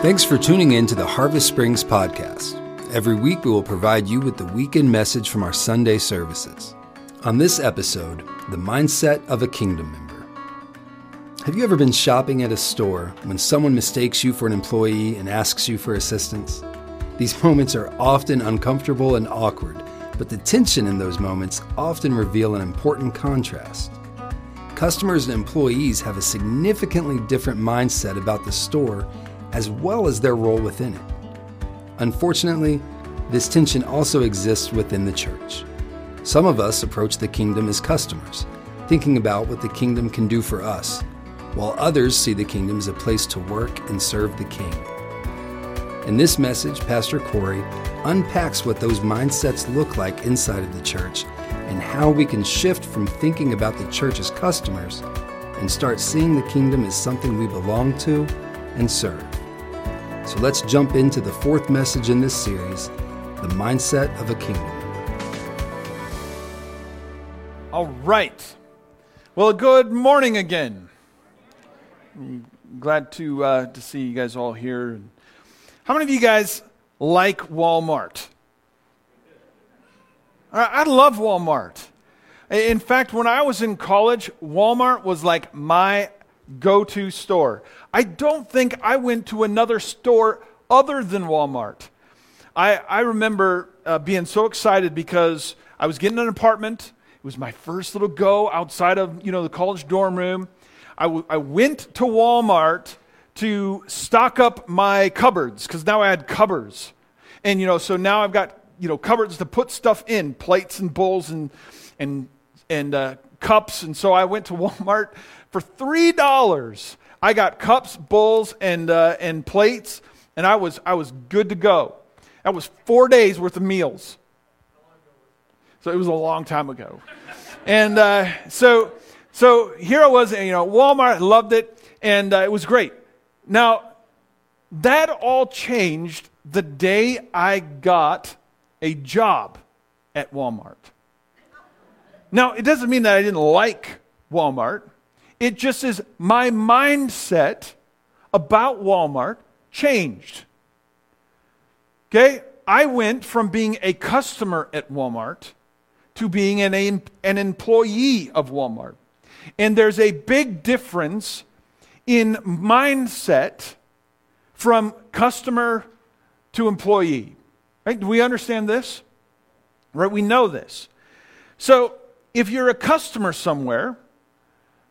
Thanks for tuning in to the Harvest Springs podcast. Every week, we will provide you with the weekend message from our Sunday services. On this episode, the mindset of a kingdom member. Have you ever been shopping at a store when someone mistakes you for an employee and asks you for assistance? These moments are often uncomfortable and awkward, but the tension in those moments often reveal an important contrast. Customers and employees have a significantly different mindset about the store as well as their role within it. Unfortunately, this tension also exists within the church. Some of us approach the kingdom as customers, thinking about what the kingdom can do for us, while others see the kingdom as a place to work and serve the king. In this message, Pastor Corey unpacks what those mindsets look like inside of the church and how we can shift from thinking about the church as customers and start seeing the kingdom as something we belong to and serve. So let's jump into the fourth message in this series the mindset of a kingdom. All right. Well, good morning again. I'm glad to uh, to see you guys all here. How many of you guys like Walmart? I love Walmart. In fact, when I was in college, Walmart was like my go to store. I don't think I went to another store other than Walmart. I, I remember uh, being so excited because I was getting an apartment. It was my first little go outside of you know the college dorm room. I, w- I went to Walmart to stock up my cupboards because now I had cupboards, and you know so now I've got you know cupboards to put stuff in, plates and bowls and and and uh, cups. And so I went to Walmart for $3, I got cups, bowls, and, uh, and plates, and I was, I was good to go. That was four days worth of meals. So it was a long time ago. and uh, so, so here I was, you know, Walmart, loved it, and uh, it was great. Now, that all changed the day I got a job at Walmart. Now, it doesn't mean that I didn't like Walmart. It just is my mindset about Walmart changed. Okay? I went from being a customer at Walmart to being an, an employee of Walmart. And there's a big difference in mindset from customer to employee. Right? Do we understand this? Right? We know this. So, if you're a customer somewhere,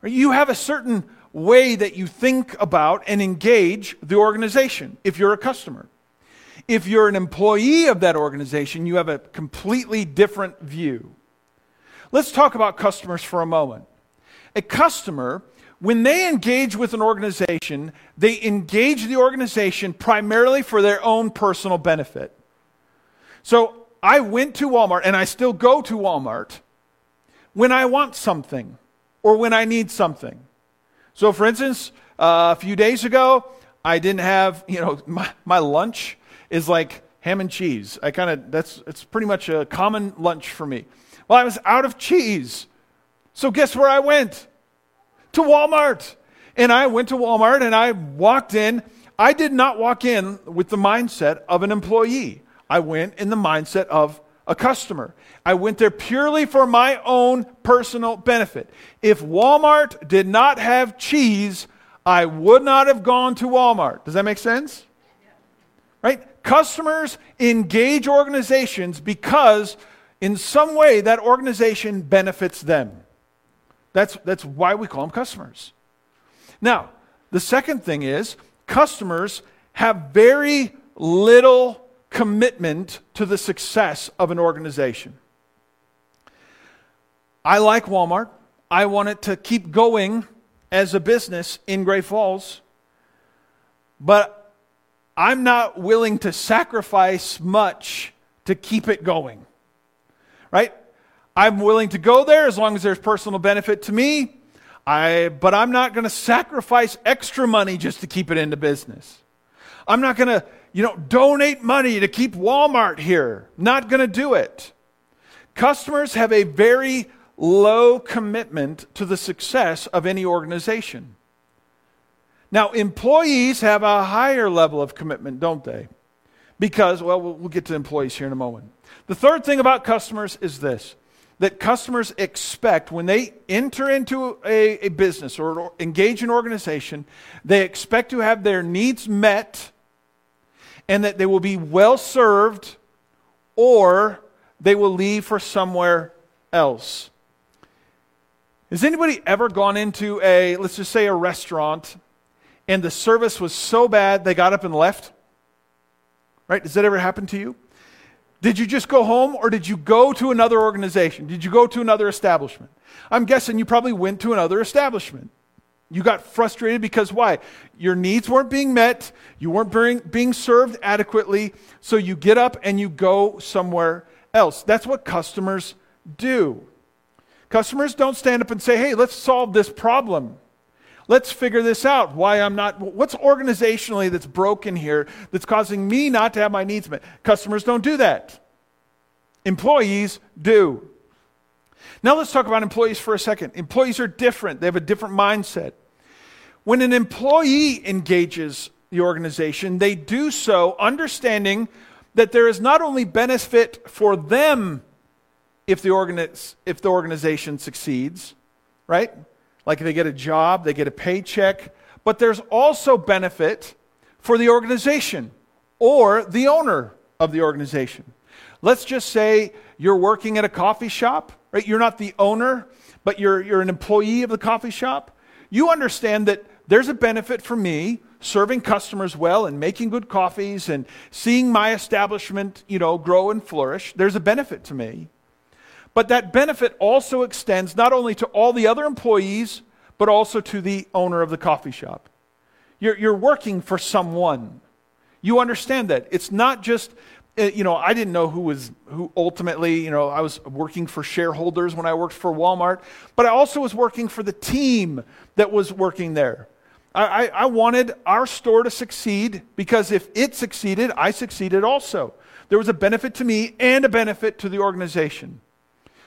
you have a certain way that you think about and engage the organization if you're a customer. If you're an employee of that organization, you have a completely different view. Let's talk about customers for a moment. A customer, when they engage with an organization, they engage the organization primarily for their own personal benefit. So I went to Walmart, and I still go to Walmart when I want something or when I need something. So, for instance, uh, a few days ago, I didn't have, you know, my, my lunch is like ham and cheese. I kind of, that's, it's pretty much a common lunch for me. Well, I was out of cheese. So, guess where I went? To Walmart. And I went to Walmart and I walked in. I did not walk in with the mindset of an employee, I went in the mindset of a customer. I went there purely for my own personal benefit. If Walmart did not have cheese, I would not have gone to Walmart. Does that make sense? Right? Customers engage organizations because, in some way, that organization benefits them. That's, that's why we call them customers. Now, the second thing is customers have very little commitment to the success of an organization. I like Walmart. I want it to keep going as a business in Great Falls, but I'm not willing to sacrifice much to keep it going. Right? I'm willing to go there as long as there's personal benefit to me. I, but I'm not going to sacrifice extra money just to keep it into business. I'm not going to you know, donate money to keep Walmart here. Not going to do it. Customers have a very low commitment to the success of any organization. Now, employees have a higher level of commitment, don't they? Because, well, we'll get to employees here in a moment. The third thing about customers is this that customers expect when they enter into a, a business or engage an organization, they expect to have their needs met and that they will be well served or they will leave for somewhere else. Has anybody ever gone into a, let's just say, a restaurant and the service was so bad they got up and left? Right? Does that ever happen to you? Did you just go home or did you go to another organization? Did you go to another establishment? I'm guessing you probably went to another establishment. You got frustrated because why? Your needs weren't being met, you weren't being, being served adequately, so you get up and you go somewhere else. That's what customers do. Customers don't stand up and say, hey, let's solve this problem. Let's figure this out. Why I'm not, what's organizationally that's broken here that's causing me not to have my needs met? Customers don't do that. Employees do. Now let's talk about employees for a second. Employees are different, they have a different mindset. When an employee engages the organization, they do so understanding that there is not only benefit for them if the, organiz- if the organization succeeds, right? Like they get a job, they get a paycheck, but there's also benefit for the organization or the owner of the organization. Let's just say you're working at a coffee shop, right? You're not the owner, but you're, you're an employee of the coffee shop. You understand that there's a benefit for me serving customers well and making good coffees and seeing my establishment, you know, grow and flourish. There's a benefit to me. But that benefit also extends not only to all the other employees, but also to the owner of the coffee shop. You're, you're working for someone. You understand that. It's not just, Uh, you know, I didn't know who was, who ultimately, you know, I was working for shareholders when I worked for Walmart, but I also was working for the team that was working there. I, I, I wanted our store to succeed because if it succeeded, I succeeded also. There was a benefit to me and a benefit to the organization.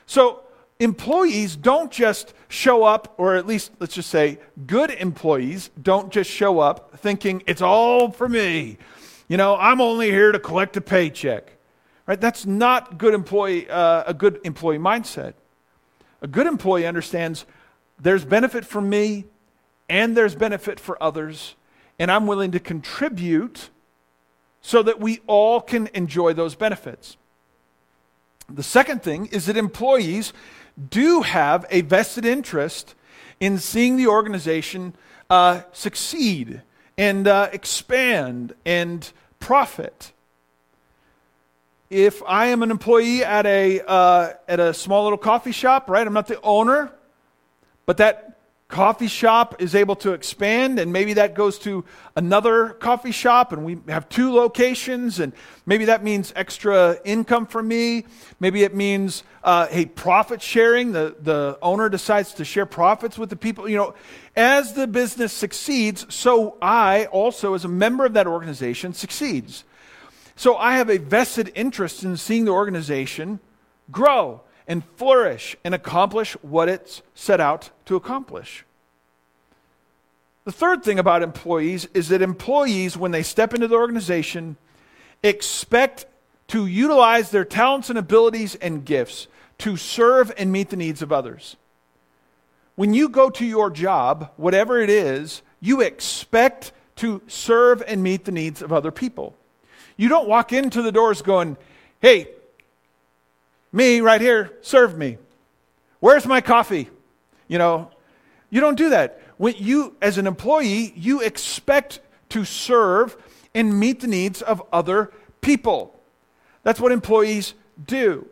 So employees don't just show up, or at least let's just say good employees don't just show up thinking it's all for me. You know, I'm only here to collect a paycheck. Right? That's not good employee, uh, a good employee mindset. A good employee understands there's benefit for me and there's benefit for others, and I'm willing to contribute so that we all can enjoy those benefits. The second thing is that employees do have a vested interest in seeing the organization uh, succeed and uh, expand and profit. If I am an employee at a, uh, at a small little coffee shop, right, I'm not the owner, but that coffee shop is able to expand and maybe that goes to another coffee shop and we have two locations and maybe that means extra income for me. Maybe it means uh, hey profit sharing. The, the owner decides to share profits with the people. You know as the business succeeds so i also as a member of that organization succeeds. So i have a vested interest in seeing the organization grow and flourish and accomplish what it's set out to accomplish. The third thing about employees is that employees, when they step into the organization, expect to utilize their talents and abilities and gifts to serve and meet the needs of others. When you go to your job, whatever it is, you expect to serve and meet the needs of other people. You don't walk into the doors going, hey, me right here, serve me. Where's my coffee? You know, you don't do that. When you, as an employee, you expect to serve and meet the needs of other people. That's what employees do.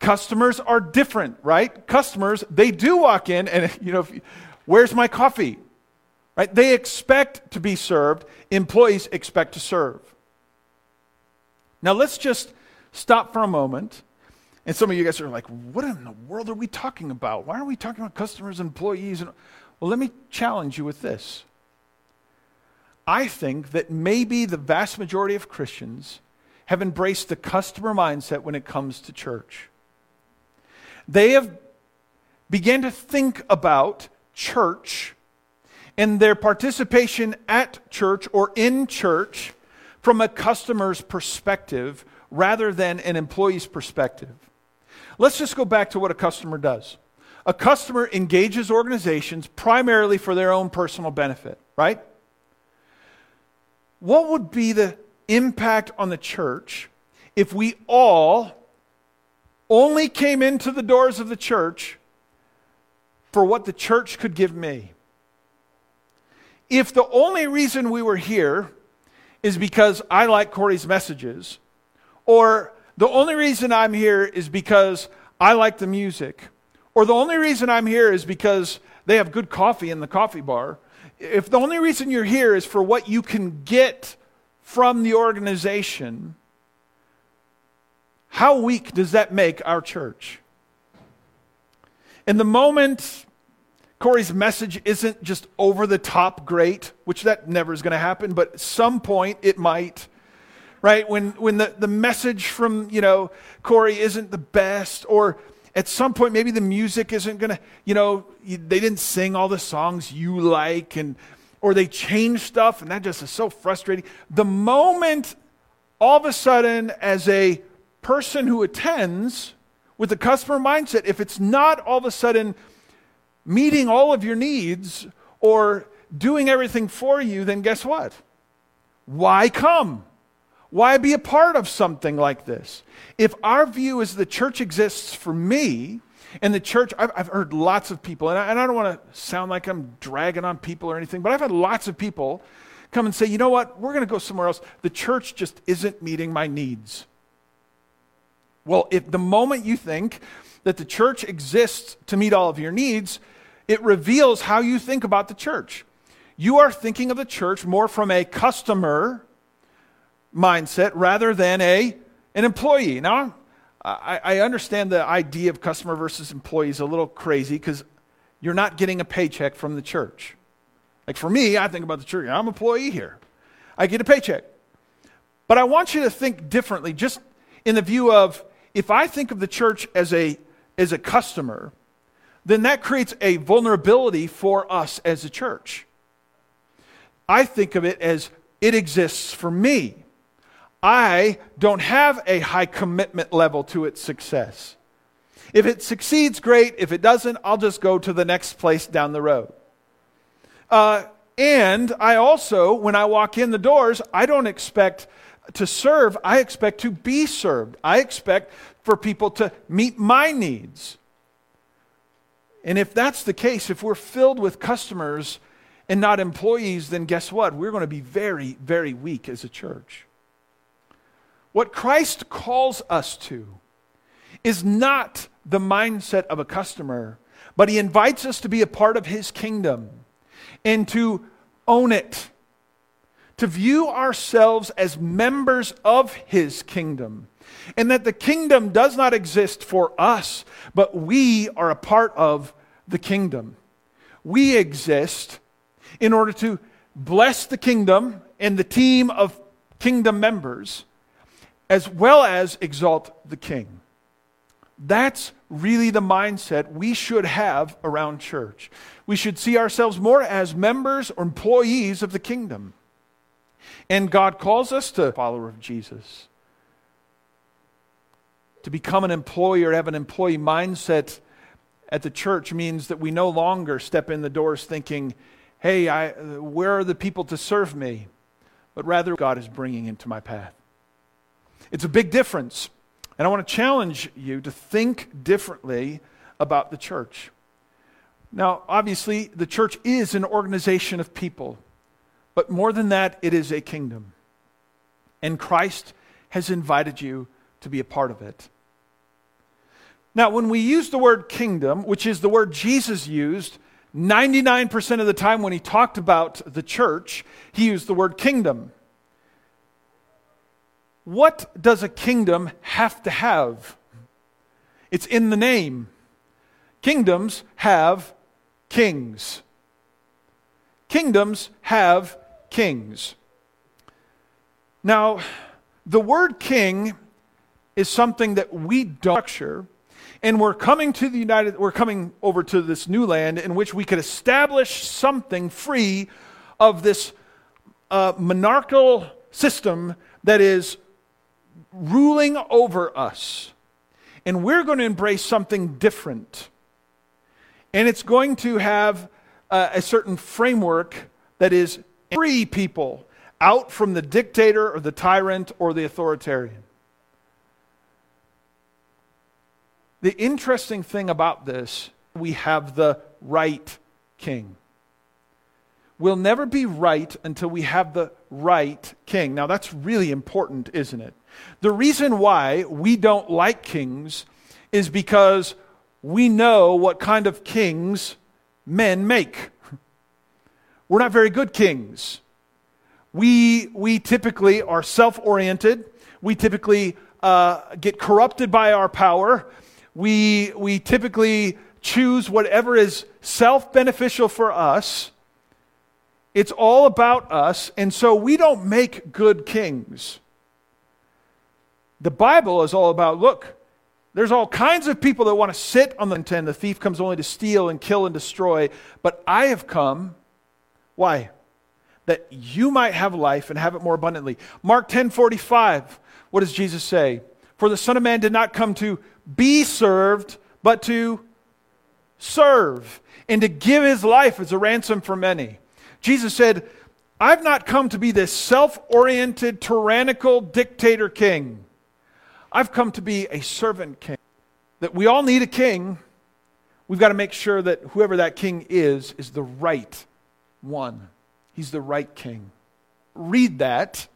Customers are different, right? Customers, they do walk in and, you know, where's my coffee? Right? They expect to be served. Employees expect to serve. Now let's just stop for a moment. And some of you guys are like, what in the world are we talking about? Why are we talking about customers, and employees? And, well, let me challenge you with this. I think that maybe the vast majority of Christians have embraced the customer mindset when it comes to church. They have began to think about church and their participation at church or in church from a customer's perspective rather than an employee's perspective. Let's just go back to what a customer does. A customer engages organizations primarily for their own personal benefit, right? What would be the impact on the church if we all only came into the doors of the church for what the church could give me? If the only reason we were here is because I like Corey's messages, or the only reason I'm here is because I like the music, or the only reason I'm here is because they have good coffee in the coffee bar, if the only reason you're here is for what you can get from the organization, how weak does that make our church? In the moment Corey's message isn't just over the top great, which that never is going to happen, but at some point it might. Right? When when the, the message from, you know, Corey isn't the best, or at some point maybe the music isn't going to, you know, they didn't sing all the songs you like and or they change stuff and that just is so frustrating. The moment all of a sudden as a person who attends with the customer mindset, if it's not all of a sudden meeting all of your needs or doing everything for you, then guess what? Why come? Why be a part of something like this? If our view is the church exists for me, and the church, I've, I've heard lots of people, and I, and I don't want to sound like I'm dragging on people or anything, but I've had lots of people come and say, you know what, we're going to go somewhere else. The church just isn't meeting my needs. Well, if the moment you think that the church exists to meet all of your needs, it reveals how you think about the church. You are thinking of the church more from a customer mindset rather than a, an employee. Now, I, I understand the idea of customer versus employee is a little crazy because you're not getting a paycheck from the church. Like for me, I think about the church, I'm an employee here. I get a paycheck. But I want you to think differently, just in the view of if I think of the church as a, as a customer, then that creates a vulnerability for us as a church. I think of it as it exists for me. I don't have a high commitment level to its success. If it succeeds, great. If it doesn't, I'll just go to the next place down the road. Uh, and I also, when I walk in the doors, I don't expect to serve, I expect to be served. I expect for people to meet my needs. And if that's the case, if we're filled with customers and not employees, then guess what? We're going to be very, very weak as a church. What Christ calls us to is not the mindset of a customer, but he invites us to be a part of his kingdom and to own it, to view ourselves as members of his kingdom and that the kingdom does not exist for us, but we are a part of the kingdom. We exist in order to bless the kingdom and the team of kingdom members, as well as exalt the king. That's really the mindset we should have around church. We should see ourselves more as members or employees of the kingdom. And God calls us to follower of Jesus to become an employee or have an employee mindset at the church means that we no longer step in the doors thinking, hey, I, where are the people to serve me? But rather, God is bringing into my path. It's a big difference. And I want to challenge you to think differently about the church. Now, obviously, the church is an organization of people, but more than that, it is a kingdom. And Christ has invited you to be a part of it. Now, when we use the word kingdom, which is the word Jesus used 99% of the time when he talked about the church, he used the word kingdom. What does a kingdom have to have? It's in the name. Kingdoms have kings. Kingdoms have kings. Now, the word king is something that we don't structure And we're coming to the United, we're coming over to this new land in which we could establish something free of this uh, monarchical system that is ruling over us. And we're going to embrace something different. And it's going to have uh, a certain framework that is free people out from the dictator or the tyrant or the authoritarian. The interesting thing about this, we have the right king. We'll never be right until we have the right king. Now, that's really important, isn't it? The reason why we don't like kings is because we know what kind of kings men make. We're not very good kings. We, we typically are self oriented. We typically uh, get corrupted by our power. We, we typically choose whatever is self beneficial for us. It's all about us, and so we don't make good kings. The Bible is all about look, there's all kinds of people that want to sit on the ten. The thief comes only to steal and kill and destroy, but I have come. Why? That you might have life and have it more abundantly. Mark 10 45. What does Jesus say? For the Son of Man did not come to be served, but to serve and to give his life as a ransom for many. Jesus said, I've not come to be this self oriented, tyrannical dictator king. I've come to be a servant king. That we all need a king. We've got to make sure that whoever that king is, is the right one. He's the right king. Read that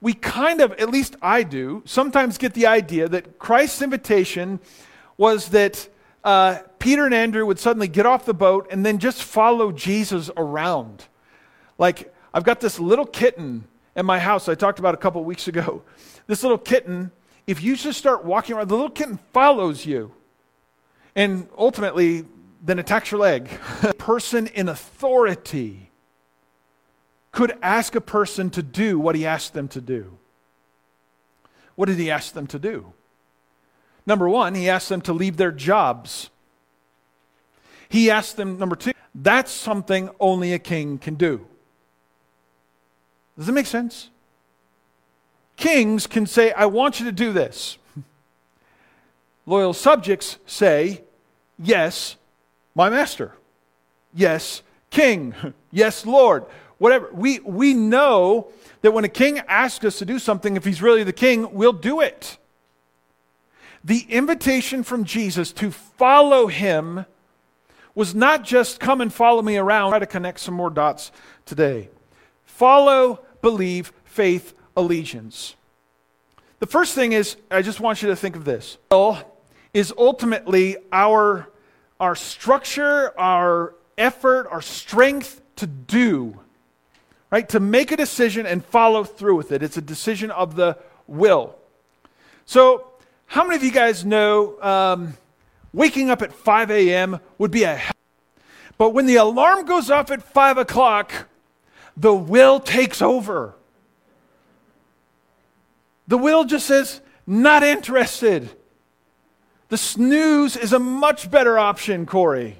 we kind of, at least I do, sometimes get the idea that Christ's invitation was that uh, Peter and Andrew would suddenly get off the boat and then just follow Jesus around. Like, I've got this little kitten in my house I talked about a couple weeks ago. This little kitten, if you just start walking around, the little kitten follows you and ultimately then attacks your leg. A person in authority could ask a person to do what he asked them to do. What did he ask them to do? Number one, he asked them to leave their jobs. He asked them, number two, that's something only a king can do. Does it make sense? Kings can say, I want you to do this. Loyal subjects say, Yes, my master. Yes, king. Yes, Lord whatever. We, we know that when a king asks us to do something, if he's really the king, we'll do it. The invitation from Jesus to follow him was not just come and follow me around. Try to connect some more dots today. Follow, believe, faith, allegiance. The first thing is, I just want you to think of this. Is ultimately our, our structure, our effort, our strength to do right? To make a decision and follow through with it. It's a decision of the will. So, how many of you guys know um, waking up at 5 a.m. would be a hell? but when the alarm goes off at 5 o'clock, the will takes over. The will just says, not interested. The snooze is a much better option, Corey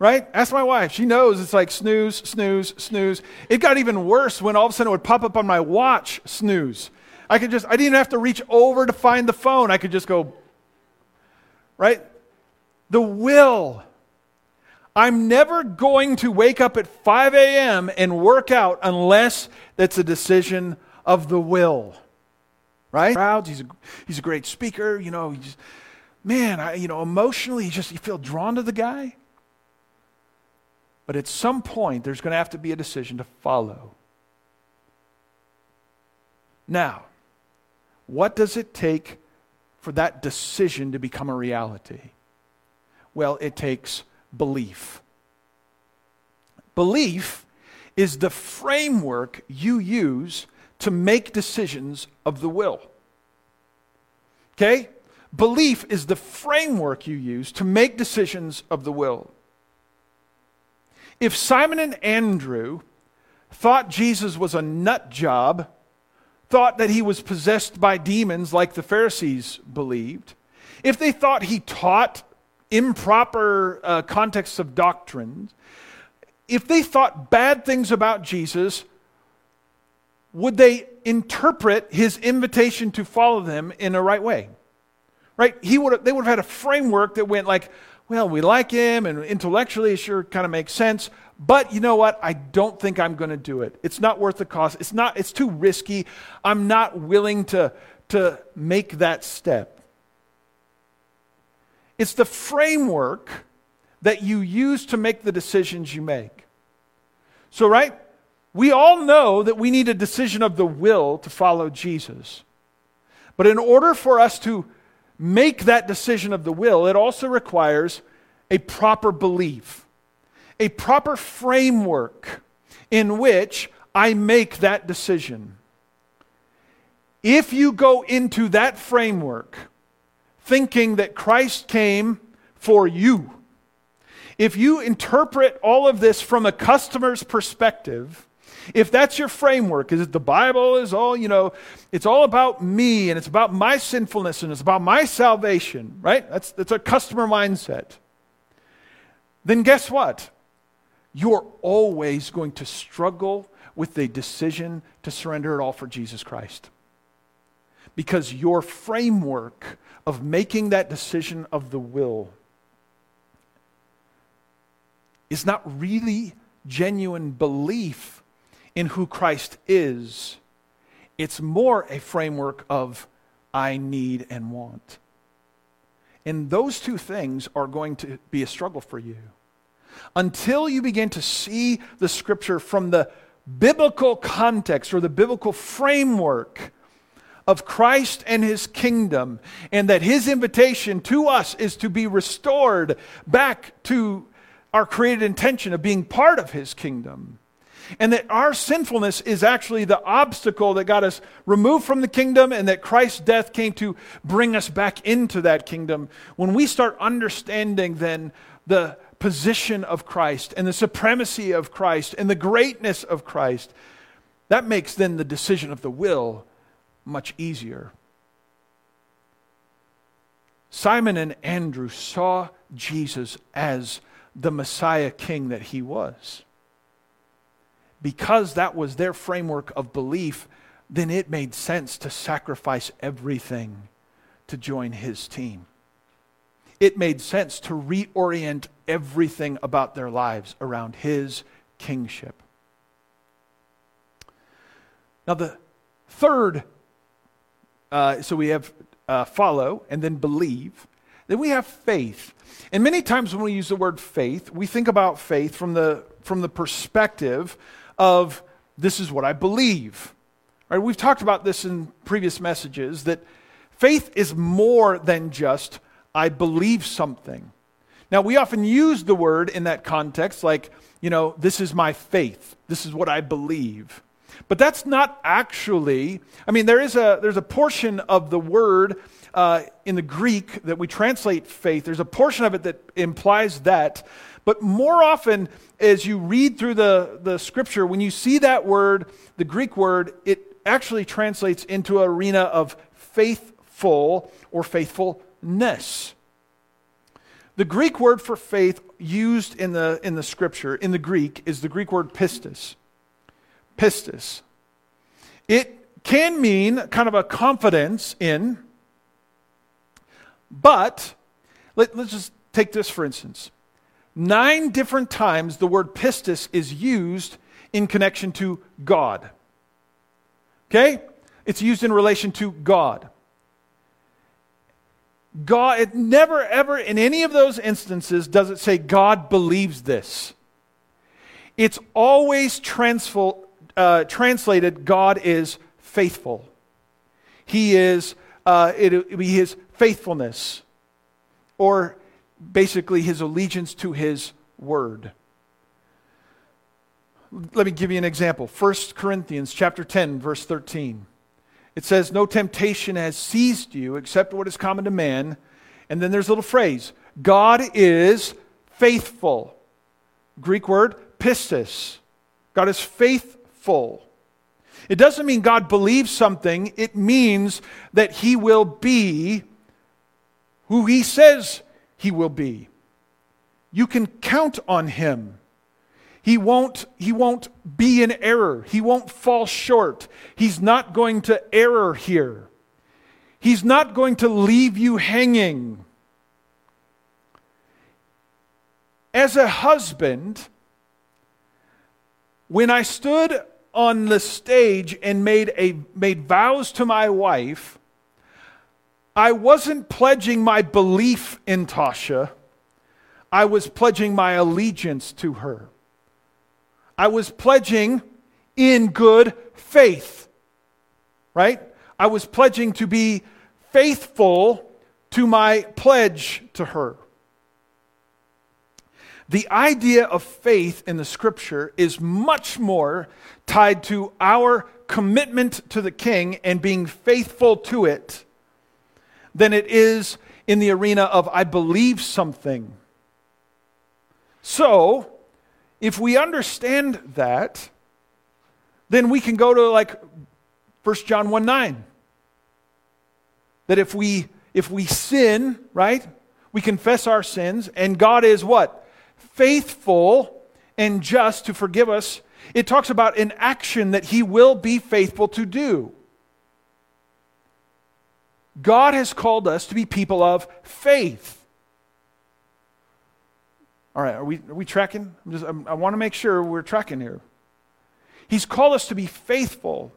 right? Ask my wife. She knows it's like snooze, snooze, snooze. It got even worse when all of a sudden it would pop up on my watch, snooze. I could just, I didn't have to reach over to find the phone. I could just go, right? The will. I'm never going to wake up at 5 a.m. and work out unless that's a decision of the will. Right? Crowds, he's a, he's a great speaker. You know, man, I, you know, emotionally, you just you feel drawn to the guy. But at some point, there's going to have to be a decision to follow. Now, what does it take for that decision to become a reality? Well, it takes belief. Belief is the framework you use to make decisions of the will. Okay? Belief is the framework you use to make decisions of the will. If Simon and Andrew thought Jesus was a nut job, thought that he was possessed by demons like the Pharisees believed, if they thought he taught improper uh, contexts of doctrine, if they thought bad things about Jesus, would they interpret his invitation to follow them in a right way? Right? He would they would have had a framework that went like, well, we like him and intellectually it sure kind of makes sense, but you know what? I don't think I'm going to do it. It's not worth the cost. It's not it's too risky. I'm not willing to to make that step. It's the framework that you use to make the decisions you make. So, right? We all know that we need a decision of the will to follow Jesus. But in order for us to make that decision of the will, it also requires a proper belief, a proper framework in which I make that decision. If you go into that framework thinking that Christ came for you, if you interpret all of this from a customer's perspective, if that's your framework, is it the Bible is all, you know, it's all about me and it's about my sinfulness and it's about my salvation, right? That's, that's a customer mindset. Then guess what? You're always going to struggle with the decision to surrender it all for Jesus Christ. Because your framework of making that decision of the will is not really genuine belief in who Christ is. It's more a framework of I need and want. And those two things are going to be a struggle for you. Until you begin to see the scripture from the biblical context or the biblical framework of Christ and his kingdom, and that his invitation to us is to be restored back to our created intention of being part of his kingdom. And that our sinfulness is actually the obstacle that got us removed from the kingdom, and that Christ's death came to bring us back into that kingdom. When we start understanding then the position of Christ and the supremacy of Christ and the greatness of Christ, that makes then the decision of the will much easier. Simon and Andrew saw Jesus as the Messiah King that he was because that was their framework of belief, then it made sense to sacrifice everything to join his team. It made sense to reorient everything about their lives around his kingship. Now, the third, uh, so we have uh, follow and then believe. Then we have faith. And many times when we use the word faith, we think about faith from the, from the perspective of this is what I believe. Right? We've talked about this in previous messages that faith is more than just I believe something. Now, we often use the word in that context, like, you know, this is my faith, this is what I believe. But that's not actually, I mean, there is a, there's a portion of the word uh, in the Greek that we translate faith, there's a portion of it that implies that. But more often, as you read through the, the scripture, when you see that word, the Greek word, it actually translates into an arena of faithful or faithfulness. The Greek word for faith used in the, in the scripture, in the Greek, is the Greek word pistis. Pistis. It can mean kind of a confidence in, but let, us just take this for instance. Nine different times the word pistis is used in connection to God. Okay? It's used in relation to God. God, it never ever in any of those instances does it say God believes this. It's always transful, uh, translated God is faithful. He is, uh, it, it, his faithfulness. Or basically his allegiance to his word. Let me give you an example. 1 Corinthians chapter 10 verse 13. It says no temptation has seized you except what is common to man. And then there's a little phrase, God is faithful. Greek word pistis. God is faithful. It doesn't mean God believes something, it means that he will be who he says he will be. You can count on him. He won't, he won't be in error. He won't fall short. He's not going to error here. He's not going to leave you hanging. As a husband, when I stood on the stage and made, a, made vows to my wife, I wasn't pledging my belief in Tasha. I was pledging my allegiance to her. I was pledging in good faith, right? I was pledging to be faithful to my pledge to her. The idea of faith in the scripture is much more tied to our commitment to the king and being faithful to it than it is in the arena of I believe something. So, if we understand that, then we can go to like 1 John 1 9. That if we if we sin, right, we confess our sins, and God is what? faithful and just to forgive us, it talks about an action that he will be faithful to do. God has called us to be people of faith. All right, are we, are we tracking? I'm just, I'm, i want to make sure we're tracking here. He's called us to be faithful,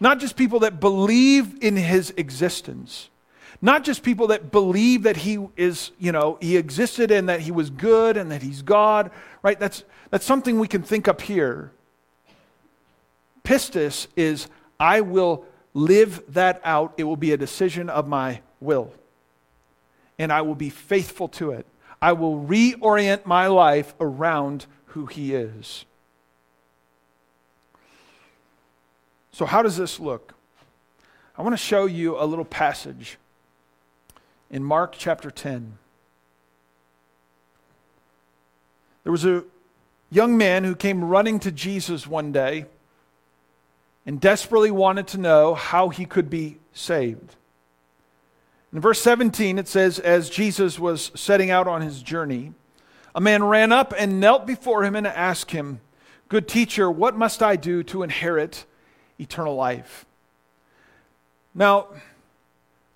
not just people that believe in his existence, not just people that believe that he is, you know, he existed and that he was good and that he's God, right? That's, that's something we can think up here. Pistis is, I will live that out. It will be a decision of my will. And I will be faithful to it. I will reorient my life around who he is. So, how does this look? I want to show you a little passage in Mark chapter 10. There was a young man who came running to Jesus one day and desperately wanted to know how he could be saved. In verse 17, it says, As Jesus was setting out on his journey, a man ran up and knelt before him and asked him, Good teacher, what must I do to inherit eternal life? Now,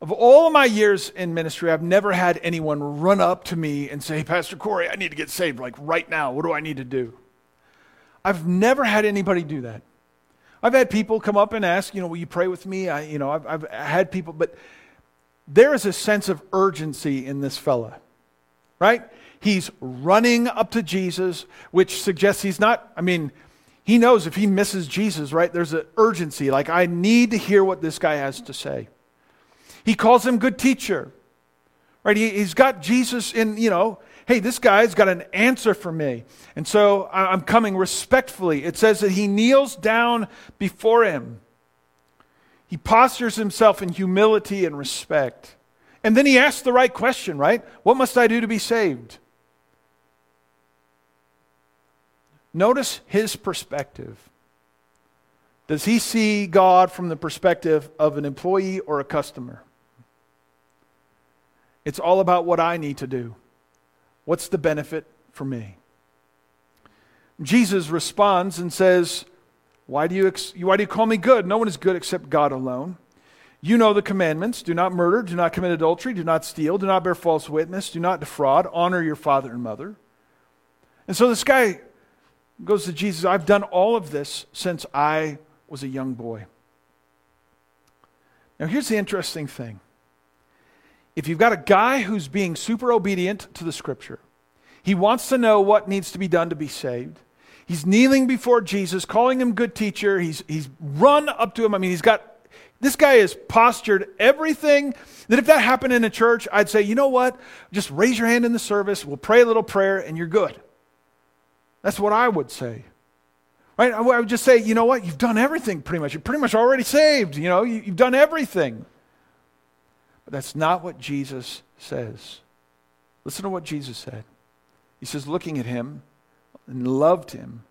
of all my years in ministry, I've never had anyone run up to me and say, Pastor Corey, I need to get saved, like right now. What do I need to do? I've never had anybody do that. I've had people come up and ask, you know, will you pray with me? I, you know, I've, I've had people, but there is a sense of urgency in this fella, right? He's running up to Jesus, which suggests he's not, I mean, he knows if he misses Jesus, right? There's an urgency. Like, I need to hear what this guy has to say. He calls him good teacher. Right? He, has got Jesus in, you know, hey, this guy's got an answer for me. And so I'm coming respectfully. It says that he kneels down before him. He postures himself in humility and respect. And then he asks the right question, right? What must I do to be saved? Notice his perspective. Does he see God from the perspective of an employee or a customer? It's all about what I need to do. What's the benefit for me? Jesus responds and says, why do, you ex- why do you call me good? No one is good except God alone. You know the commandments do not murder, do not commit adultery, do not steal, do not bear false witness, do not defraud, honor your father and mother. And so this guy goes to Jesus, I've done all of this since I was a young boy. Now, here's the interesting thing if you've got a guy who's being super obedient to the scripture, he wants to know what needs to be done to be saved. He's kneeling before Jesus, calling him good teacher. He's, he's run up to him. I mean, he's got, this guy has postured everything that if that happened in a church, I'd say, you know what? Just raise your hand in the service. We'll pray a little prayer and you're good. That's what I would say. Right? I would just say, you know what? You've done everything pretty much. You're pretty much already saved. You know, you've done everything. But that's not what Jesus says. Listen to what Jesus said. He says, looking at him and loved him,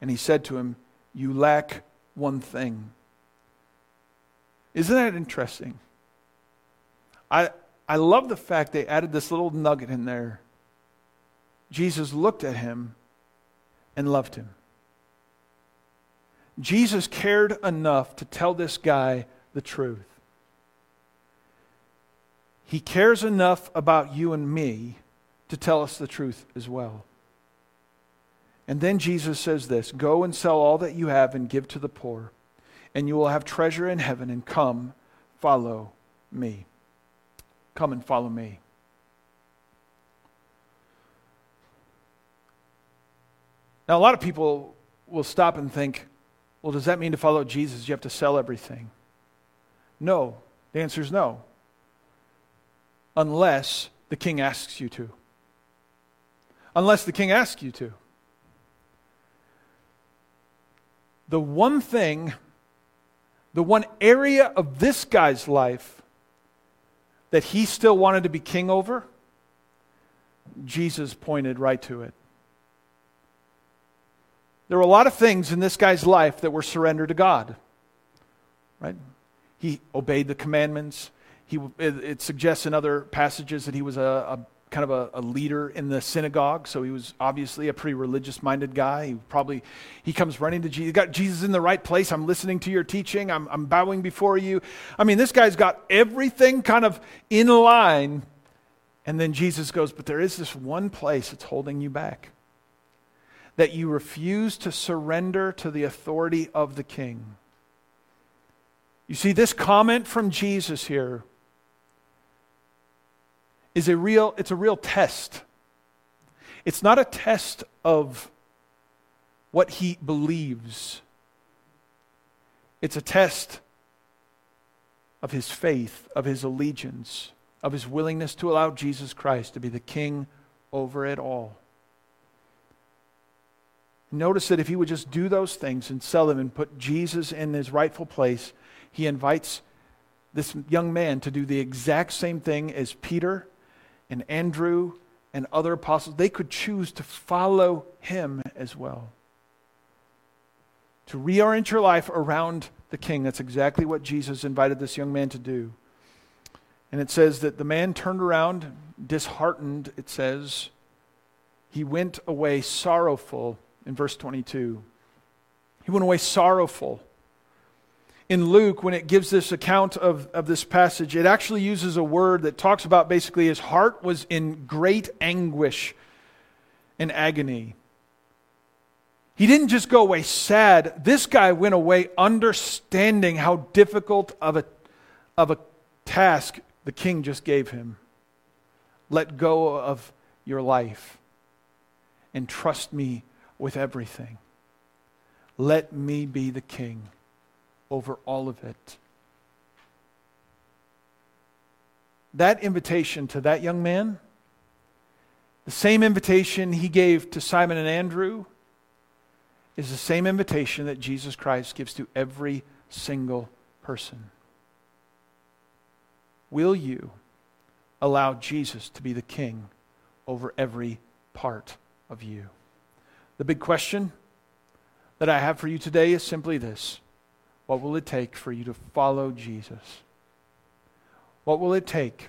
and he said to him, You lack one thing. Isn't that interesting? I, I love the fact they added this little nugget in there. Jesus looked at him and loved him. Jesus cared enough to tell this guy the truth. He cares enough about you and me to tell us the truth as well. And then Jesus says this Go and sell all that you have and give to the poor, and you will have treasure in heaven, and come, follow me. Come and follow me. Now, a lot of people will stop and think, well, does that mean to follow Jesus, you have to sell everything? No. The answer is no. Unless the king asks you to. Unless the king asks you to. The one thing, the one area of this guy's life that he still wanted to be king over, Jesus pointed right to it. There were a lot of things in this guy's life that were surrendered to God. Right? He obeyed the commandments. He, it, suggests in other passages that he was a, a kind of a, a, leader in the synagogue, so he was obviously a pretty religious-minded guy. He probably he comes running to Jesus. Got Jesus in the right place. I'm listening to your teaching. I'm, I'm bowing before you. I mean, this guy's got everything kind of in line. And then Jesus goes, but there is this one place that's holding you back that you refuse to surrender to the authority of the king. You see, this comment from Jesus here is a real, it's a real test. It's not a test of what he believes. It's a test of his faith, of his allegiance, of his willingness to allow Jesus Christ to be the king over it all. Notice that if he would just do those things and sell them and put Jesus in his rightful place, he invites this young man to do the exact same thing as Peter and Andrew and other apostles. They could choose to follow him as well. To reorient your life around the king. That's exactly what Jesus invited this young man to do. And it says that the man turned around, disheartened, it says. He went away sorrowful in verse 22. He went away sorrowful. In Luke, when it gives this account of, of this passage, it actually uses a word that talks about basically his heart was in great anguish and agony. He didn't just go away sad. This guy went away understanding how difficult of a, of a task the king just gave him. Let go of your life and trust me with everything. Let me be the king over all of it. That invitation to that young man, the same invitation he gave to Simon and Andrew, is the same invitation that Jesus Christ gives to every single person. Will you allow Jesus to be the king over every part of you? The big question that I have for you today is simply this What will it take for you to follow Jesus? What will it take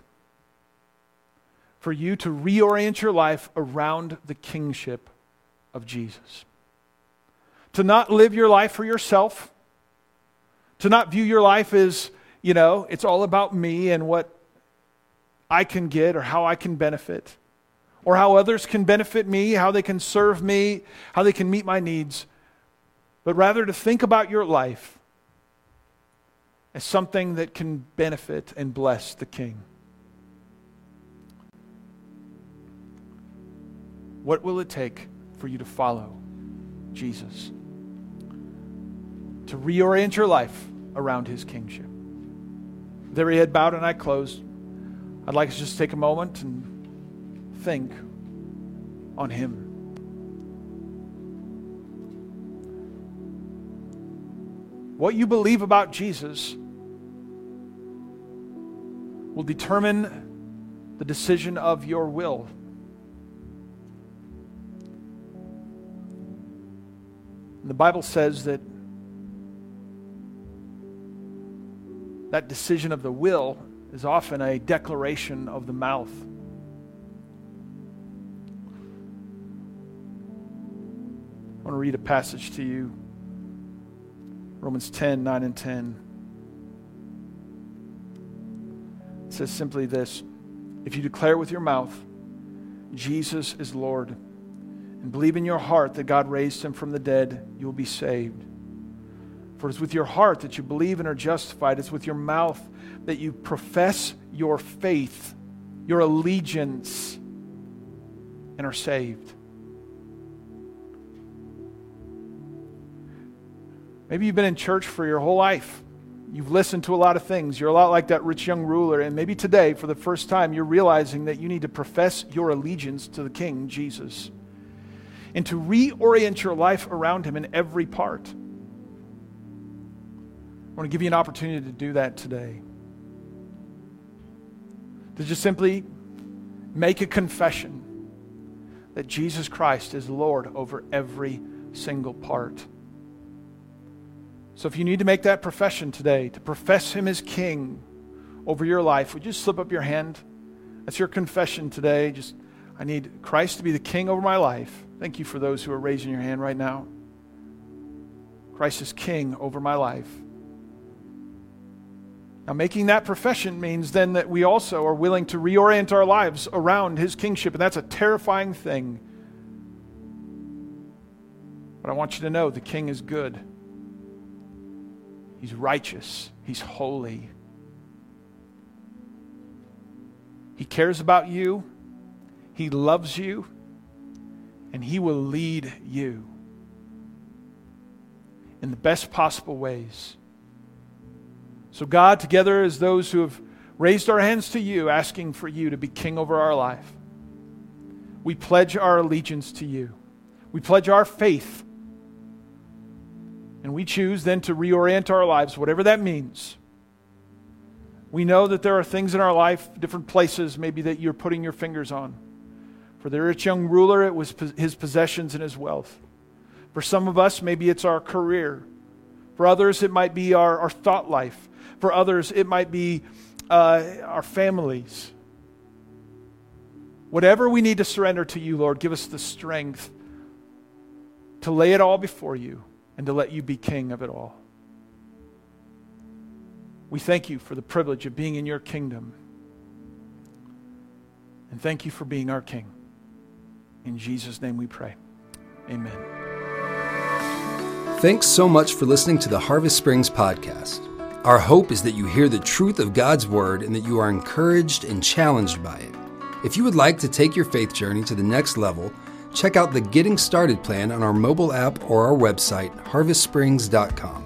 for you to reorient your life around the kingship of Jesus? To not live your life for yourself, to not view your life as, you know, it's all about me and what I can get or how I can benefit or how others can benefit me, how they can serve me, how they can meet my needs, but rather to think about your life as something that can benefit and bless the King. What will it take for you to follow Jesus? To reorient your life around his kingship. With every head bowed and eye closed, I'd like to just take a moment and think on Him. What you believe about Jesus will determine the decision of your will. And the Bible says that that decision of the will is often a declaration of the mouth. I want to read a passage to you Romans 10 9 and 10. Says simply this If you declare with your mouth, Jesus is Lord, and believe in your heart that God raised him from the dead, you will be saved. For it's with your heart that you believe and are justified, it's with your mouth that you profess your faith, your allegiance, and are saved. Maybe you've been in church for your whole life. You've listened to a lot of things. You're a lot like that rich young ruler. And maybe today, for the first time, you're realizing that you need to profess your allegiance to the King, Jesus, and to reorient your life around Him in every part. I want to give you an opportunity to do that today. To just simply make a confession that Jesus Christ is Lord over every single part. So if you need to make that profession today, to profess Him as King over your life, would you slip up your hand? That's your confession today. Just, I need Christ to be the King over my life. Thank you for those who are raising your hand right now. Christ is King over my life. Now, making that profession means then that we also are willing to reorient our lives around His kingship, and that's a terrifying thing. But I want you to know the King is good. He's righteous. He's holy. He cares about you. He loves you. And He will lead you in the best possible ways. So, God, together as those who have raised our hands to you, asking for you to be king over our life, we pledge our allegiance to you. We pledge our faith and we choose then to reorient our lives, whatever that means. We know that there are things in our life, different places maybe that you're putting your fingers on. For the rich young ruler, it was his possessions and his wealth. For some of us, maybe it's our career. For others, it might be our, our thought life. For others, it might be uh, our families. Whatever we need to surrender to you, Lord, give us the strength to lay it all before you and to let you be king of it all. We thank you for the privilege of being in your kingdom. And thank you for being our king. In Jesus' name we pray. Amen. Thanks so much for listening to the Harvest Springs podcast. Our hope is that you hear the truth of God's word and that you are encouraged and challenged by it. If you would like to take your faith journey to the next level, check out the Getting Started plan on our mobile app or our website, harvestsprings.com.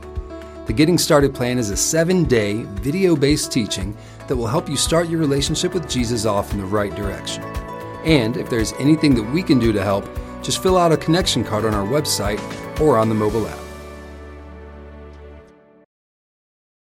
The Getting Started plan is a seven day, video based teaching that will help you start your relationship with Jesus off in the right direction. And if there's anything that we can do to help, just fill out a connection card on our website or on the mobile app.